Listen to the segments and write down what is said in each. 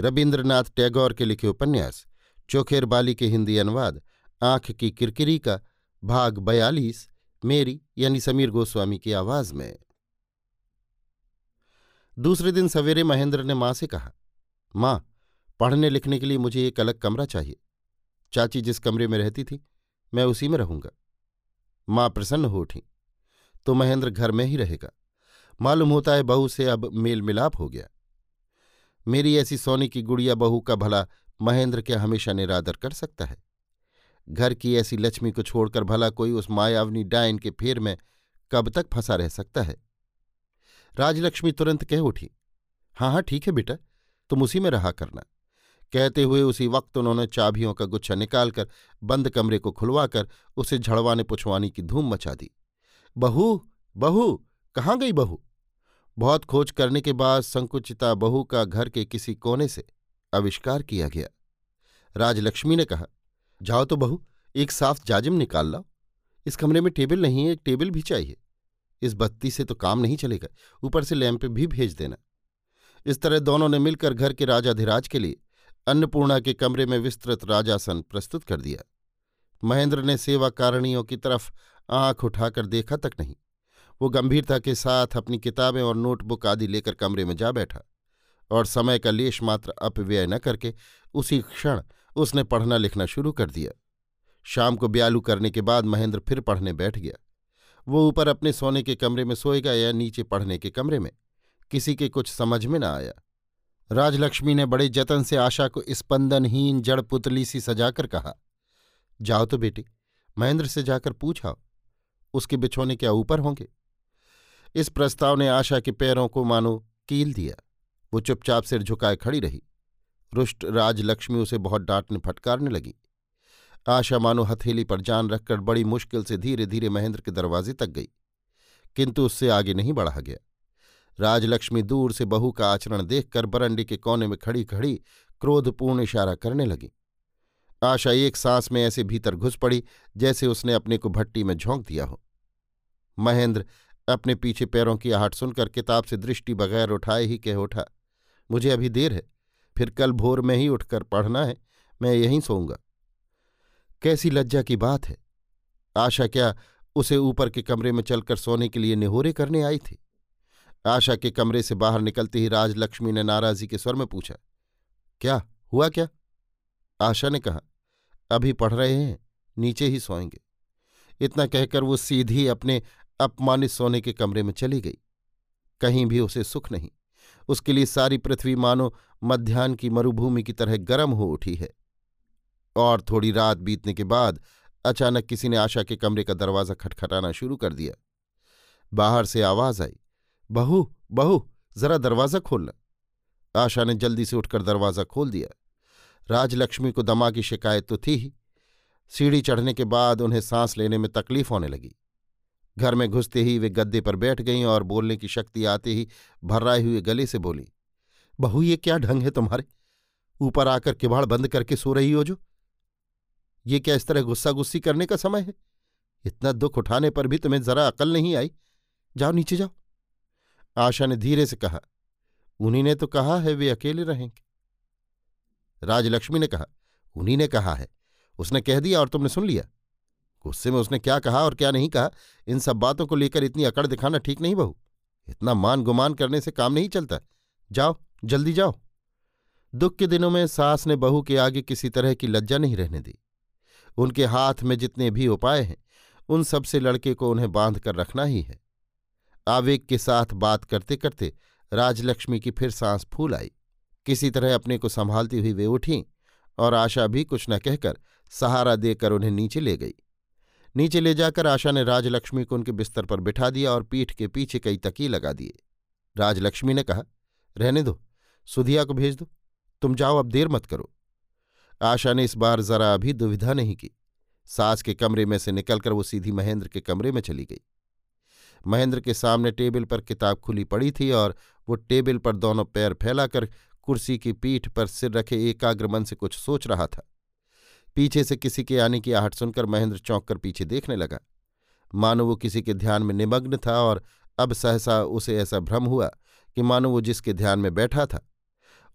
रविन्द्रनाथ टैगोर के लिखे उपन्यास, चोखेर बाली के हिंदी अनुवाद, आँख की किरकिरी का भाग बयालीस, मेरी यानी समीर गोस्वामी की आवाज़ में। दूसरे दिन सवेरे महेंद्र ने माँ से कहा, माँ, पढ़ने लिखने के लिए मुझे एक अलग कमरा चाहिए। चाची जिस कमरे में रहती थी, मैं उसी में रहूँगा। माँ प्रसन्न हो उठी। तो महेंद्र घर में ही रहेगा। मालूम होता है बहू से अब मेल मिलाप हो गया। मेरी ऐसी सोने की गुड़िया बहू का भला महेंद्र क्या हमेशा निरादर कर सकता है। घर की ऐसी लक्ष्मी को छोड़कर भला कोई उस मायावनी डायन के फेर में कब तक फंसा रह सकता है? राजलक्ष्मी तुरंत कह उठी हाँ हाँ ठीक है बेटा, तुम उसी में रहा करना। कहते हुए उसी वक्त उन्होंने चाबियों का गुच्छा निकालकर बंद कमरे को खुलवाकर उसे झड़वाने पुछवाने की धूम मचा दी। बहू बहू, कहाँ गई बहू? बहुत खोज करने के बाद संकुचिता बहू का घर के किसी कोने से आविष्कार किया गया। राजलक्ष्मी ने कहा, जाओ तो बहू, एक साफ़ जाजिम निकाल लाओ। इस कमरे में टेबल नहीं है, एक टेबल भी चाहिए। इस बत्ती से तो काम नहीं चलेगा, ऊपर से लैंप भी भेज देना। इस तरह दोनों ने मिलकर घर के राजाधिराज के लिए अन्नपूर्णा के कमरे में विस्तृत राजासन प्रस्तुत कर दिया। महेंद्र ने सेवा कारणियों की तरफ़ आँख उठाकर देखा तक नहीं। वो गंभीरता के साथ अपनी किताबें और नोटबुक आदि लेकर कमरे में जा बैठा और समय का लेश मात्र अपव्यय न करके उसी क्षण उसने पढ़ना लिखना शुरू कर दिया। शाम को ब्यालू करने के बाद महेंद्र फिर पढ़ने बैठ गया। वो ऊपर अपने सोने के कमरे में सोएगा या नीचे पढ़ने के कमरे में? किसी के कुछ समझ में न आया। राजलक्ष्मी ने बड़े जतन से आशा को स्पंदनहीन जड़ पुतली सी सजाकर कहा, जाओ तो बेटी, महेंद्र से जाकर पूछाओ उसके बिछोने क्या ऊपर होंगे? इस प्रस्ताव ने आशा के पैरों को मानो कील दिया। वो चुपचाप सिर झुकाए खड़ी रही। रुष्ट राजलक्ष्मी उसे बहुत डांटने फटकारने लगी। आशा मानो हथेली पर जान रखकर बड़ी मुश्किल से धीरे धीरे महेंद्र के दरवाजे तक गई। किंतु उससे आगे नहीं बढ़ा गया। राजलक्ष्मी दूर से बहू का आचरण देखकर बरंडी के कोने में खड़ी खड़ी क्रोधपूर्ण इशारा करने लगी। आशा एक सांस में ऐसे भीतर घुस पड़ी जैसे उसने अपने को भट्टी में झोंक दिया हो। महेंद्र अपने पीछे पैरों की आहट सुनकर किताब से दृष्टि बगैर उठाए ही कह उठा, मुझे अभी देर है, फिर कल भोर में ही उठकर पढ़ना है, मैं यहीं सोऊँगा। कैसी लज्जा की बात है। आशा क्या उसे ऊपर के कमरे में चलकर सोने के लिए निहोरे करने आई थी? आशा के कमरे से बाहर निकलते ही राजलक्ष्मी ने नाराजी के स्वर में पूछा, क्या हुआ क्या? आशा ने कहा, अभी पढ़ रहे हैं, नीचे ही सोएँगे। इतना कहकर वो सीधी अपने अपमानित सोने के कमरे में चली गई। कहीं भी उसे सुख नहीं। उसके लिए सारी पृथ्वी मानो मध्यान्ह की मरुभूमि की तरह गर्म हो उठी है। और थोड़ी रात बीतने के बाद अचानक किसी ने आशा के कमरे का दरवाज़ा खटखटाना शुरू कर दिया। बाहर से आवाज़ आई, बहू बहू, जरा दरवाज़ा खोलना आशा ने जल्दी से उठकर दरवाज़ा खोल दिया। राजलक्ष्मी को दमा की शिकायत तो थी ही। सीढ़ी चढ़ने के बाद उन्हें सांस लेने में तकलीफ़ होने लगी। घर में घुसते ही वे गद्दे पर बैठ गईं और बोलने की शक्ति आते ही भर्राए हुए गले से बोली, बहू, ये क्या ढंग है तुम्हारे? ऊपर आकर किवाड़ बंद करके सो रही हो जो? ये क्या इस तरह गुस्सा गुस्सी करने का समय है? इतना दुख उठाने पर भी तुम्हें जरा अकल नहीं आई। जाओ, नीचे जाओ। आशा ने धीरे से कहा, उन्हीं ने तो कहा है वे अकेले रहेंगे। राजलक्ष्मी ने कहा, उन्हीं ने कहा है। उसने कह दिया और तुमने सुन लिया। गुस्से में उसने क्या कहा और क्या नहीं कहा, इन सब बातों को लेकर इतनी अकड़ दिखाना ठीक नहीं बहू। इतना मान गुमान करने से काम नहीं चलता। जाओ, जल्दी जाओ। दुख के दिनों में सास ने बहू के आगे किसी तरह की लज्जा नहीं रहने दी। उनके हाथ में जितने भी उपाय हैं, उन सबसे लड़के को उन्हें बाँध कर रखना ही है। आवेग के साथ बात करते करते राजलक्ष्मी की फिर सांस फूल आई। किसी तरह अपने को संभालती हुई वे उठी और आशा भी कुछ न कहकर सहारा देकर उन्हें नीचे ले गई। नीचे ले जाकर आशा ने राजलक्ष्मी को उनके बिस्तर पर बिठा दिया और पीठ के पीछे कई तकी लगा दिए। राजलक्ष्मी ने कहा, रहने दो, सुधिया को भेज दो। तुम जाओ, अब देर मत करो आशा ने इस बार जरा भी दुविधा नहीं की। सास के कमरे में से निकलकर वो सीधी महेंद्र के कमरे में चली गई। महेंद्र के सामने टेबल पर किताब खुली पड़ी थी और वो टेबल पर दोनों पैर फैलाकर कुर्सी की पीठ पर सिर रखे एकाग्र मन से कुछ सोच रहा था। पीछे से किसी के आने की आहट सुनकर महेंद्र चौंक कर पीछे देखने लगा। मानो वो किसी के ध्यान में निमग्न था और अब सहसा उसे ऐसा भ्रम हुआ कि मानो वो जिसके ध्यान में बैठा था,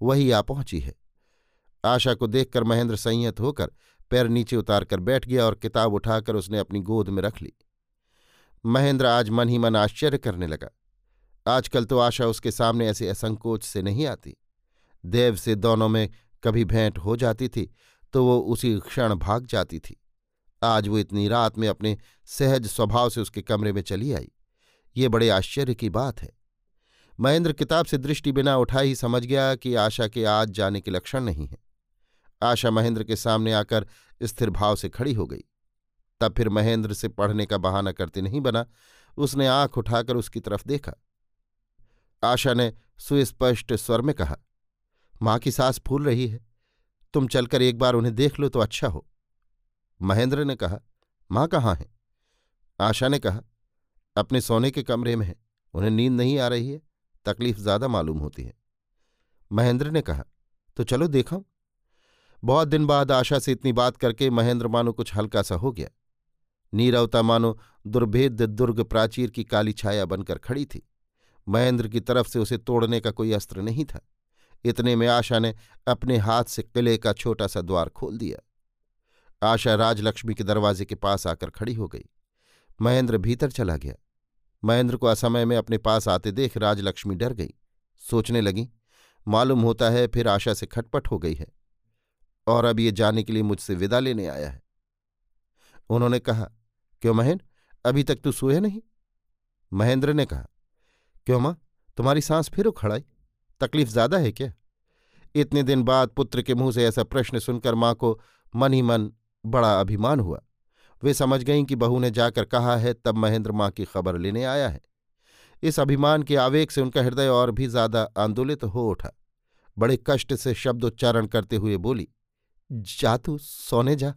वही आ पहुँची है। आशा को देखकर महेंद्र संयत होकर पैर नीचे उतारकर बैठ गया और किताब उठाकर उसने अपनी गोद में रख ली। महेंद्र आज मन ही मन आश्चर्य करने लगा। आजकल तो आशा उसके सामने ऐसे असंकोच से नहीं आती। देव से दोनों में कभी भेंट हो जाती थी तो वो उसी क्षण भाग जाती थी। आज वो इतनी रात में अपने सहज स्वभाव से उसके कमरे में चली आई। ये बड़े आश्चर्य की बात है। महेंद्र किताब से दृष्टि बिना उठा ही समझ गया कि आशा के आज जाने के लक्षण नहीं है। आशा महेंद्र के सामने आकर स्थिर भाव से खड़ी हो गई। तब फिर महेंद्र से पढ़ने का बहाना करते नहीं बना। उसने आँख उठाकर उसकी तरफ़ देखा। आशा ने सुस्पष्ट स्वर में कहा, माँ की सांस फूल रही है। तुम चलकर एक बार उन्हें देख लो तो अच्छा हो। महेंद्र ने कहा, माँ कहाँ है? आशा ने कहा, अपने सोने के कमरे में है। उन्हें नींद नहीं आ रही है। तकलीफ़ ज़्यादा मालूम होती है। महेंद्र ने कहा तो चलो देखा बहुत दिन बाद आशा से इतनी बात करके महेंद्र मानो कुछ हल्का सा हो गया। नीरवता मानो दुर्भेद्य दुर्ग प्राचीर की काली छाया बनकर खड़ी थी। महेंद्र की तरफ़ से उसे तोड़ने का कोई अस्त्र नहीं था। इतने में आशा ने अपने हाथ से किले का छोटा सा द्वार खोल दिया। आशा राजलक्ष्मी के दरवाजे के पास आकर खड़ी हो गई। महेंद्र भीतर चला गया। महेंद्र को असमय में अपने पास आते देख राजलक्ष्मी डर गई। सोचने लगी, मालूम होता है फिर आशा से खटपट हो गई है, और अब ये जाने के लिए मुझसे विदा लेने आया है। उन्होंने कहा, क्यों महेंद्र, अभी तक तू सोए नहीं? महेंद्र ने कहा, क्यों माँ, तुम्हारी सांस फिर उखड़ाई तकलीफ़ ज़्यादा है क्या? इतने दिन बाद पुत्र के मुँह से ऐसा प्रश्न सुनकर माँ को मन ही मन बड़ा अभिमान हुआ। वे समझ गईं कि बहू ने जाकर कहा है, तब महेंद्र माँ की खबर लेने आया है। इस अभिमान के आवेग से उनका हृदय और भी ज़्यादा आंदोलित हो उठा। बड़े कष्ट से शब्दोच्चारण करते हुए बोली, जा तू, सोने जा।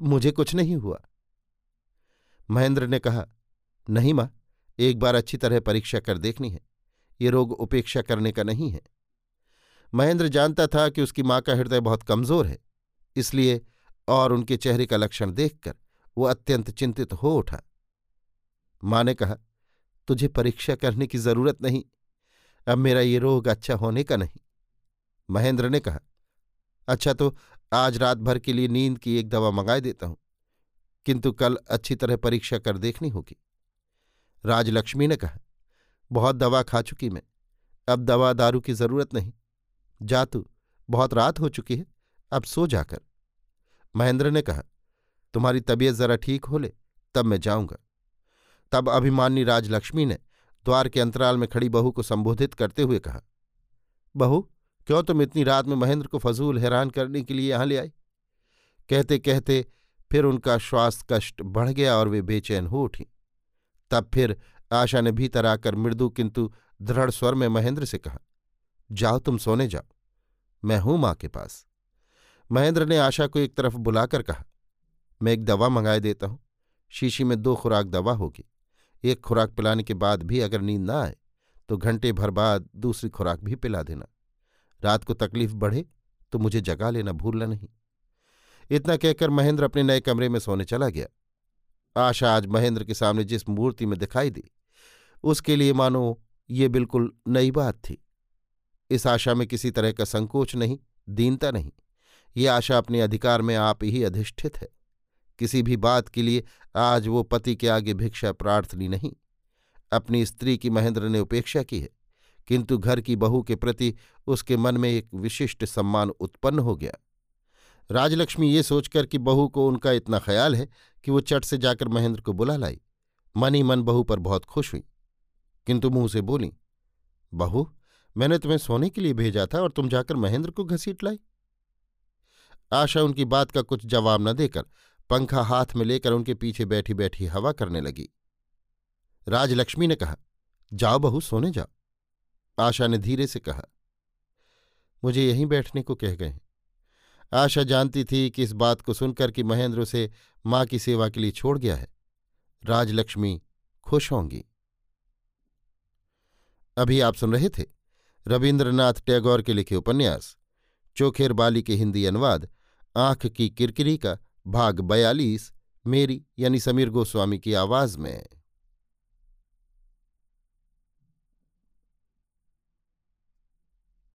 मुझे कुछ नहीं हुआ। महेंद्र ने कहा, नहीं माँ, एक बार अच्छी तरह परीक्षा कर देखनी है। ये रोग उपेक्षा करने का नहीं है। महेंद्र जानता था कि उसकी माँ का हृदय बहुत कमज़ोर है, इसलिए और उनके चेहरे का लक्षण देखकर वो अत्यंत चिंतित हो उठा। माँ ने कहा, तुझे परीक्षा करने की ज़रूरत नहीं, अब मेरा ये रोग अच्छा होने का नहीं। महेंद्र ने कहा अच्छा तो आज रात भर के लिए नींद की एक दवा मंगाए देता हूँ, किंतु कल अच्छी तरह परीक्षा कर देखनी होगी। राजलक्ष्मी ने कहा बहुत दवा खा चुकी मैं। अब दवा दारू की ज़रूरत नहीं। जा तू, बहुत रात हो चुकी है, अब सो जाकर महेंद्र ने कहा, तुम्हारी तबीयत जरा ठीक हो ले, तब मैं जाऊँगा। तब अभिमानी राजलक्ष्मी ने द्वार के अंतराल में खड़ी बहू को संबोधित करते हुए कहा, बहू, क्यों तुम इतनी रात में महेंद्र को फजूल हैरान करने के लिए यहाँ ले आई? कहते कहते फिर उनका श्वास कष्ट बढ़ गया और वे बेचैन हो उठी। तब फिर आशा ने भीतर आकर मृदु किंतु दृढ़ स्वर में महेंद्र से कहा, जाओ तुम सोने जाओ, मैं हूँ माँ के पास। महेंद्र ने आशा को एक तरफ़ बुलाकर कहा, मैं एक दवा मंगाए देता हूँ, शीशी में दो खुराक दवा होगी, एक खुराक पिलाने के बाद भी अगर नींद ना आए तो घंटे भर बाद दूसरी खुराक भी पिला देना। रात को तकलीफ़ बढ़े तो मुझे जगा लेना, भूलना नहीं। इतना कहकर महेंद्र अपने नए कमरे में सोने चला गया। आशा आज महेंद्र के सामने जिस मूर्ति में दिखाई दी उसके लिए मानो ये बिल्कुल नई बात थी। इस आशा में किसी तरह का संकोच नहीं, दीनता नहीं। ये आशा अपने अधिकार में आप ही अधिष्ठित है। किसी भी बात के लिए आज वो पति के आगे भिक्षा प्रार्थनी नहीं। अपनी स्त्री की महेंद्र ने उपेक्षा की है, किंतु घर की बहू के प्रति उसके मन में एक विशिष्ट सम्मान उत्पन्न हो गया। राजलक्ष्मी ये सोचकर कि बहू को उनका इतना ख्याल है कि वो चट से जाकर महेंद्र को बुला लाई। मन मन बहू पर बहुत खुश हुई। किंतु मुँह से बोली, बहू, मैंने तुम्हें सोने के लिए भेजा था और तुम जाकर महेंद्र को घसीट लाई। आशा उनकी बात का कुछ जवाब न देकर पंखा हाथ में लेकर उनके पीछे बैठी बैठी हवा करने लगी। राजलक्ष्मी ने कहा, जाओ बहू, सोने जाओ। आशा ने धीरे से कहा, मुझे यहीं बैठने को कह गए आशा जानती थी कि इस बात को सुनकर कि महेंद्र उसे माँ की सेवा के लिए छोड़ गया है। राजलक्ष्मी खुश होंगी। अभी आप सुन रहे थे रविन्द्रनाथ टैगोर के लिखे उपन्यास, चोखेर बाली के हिंदी अनुवाद, आँख की किरकिरी का भाग बयालीस, मेरी यानी समीर गोस्वामी की आवाज़ में।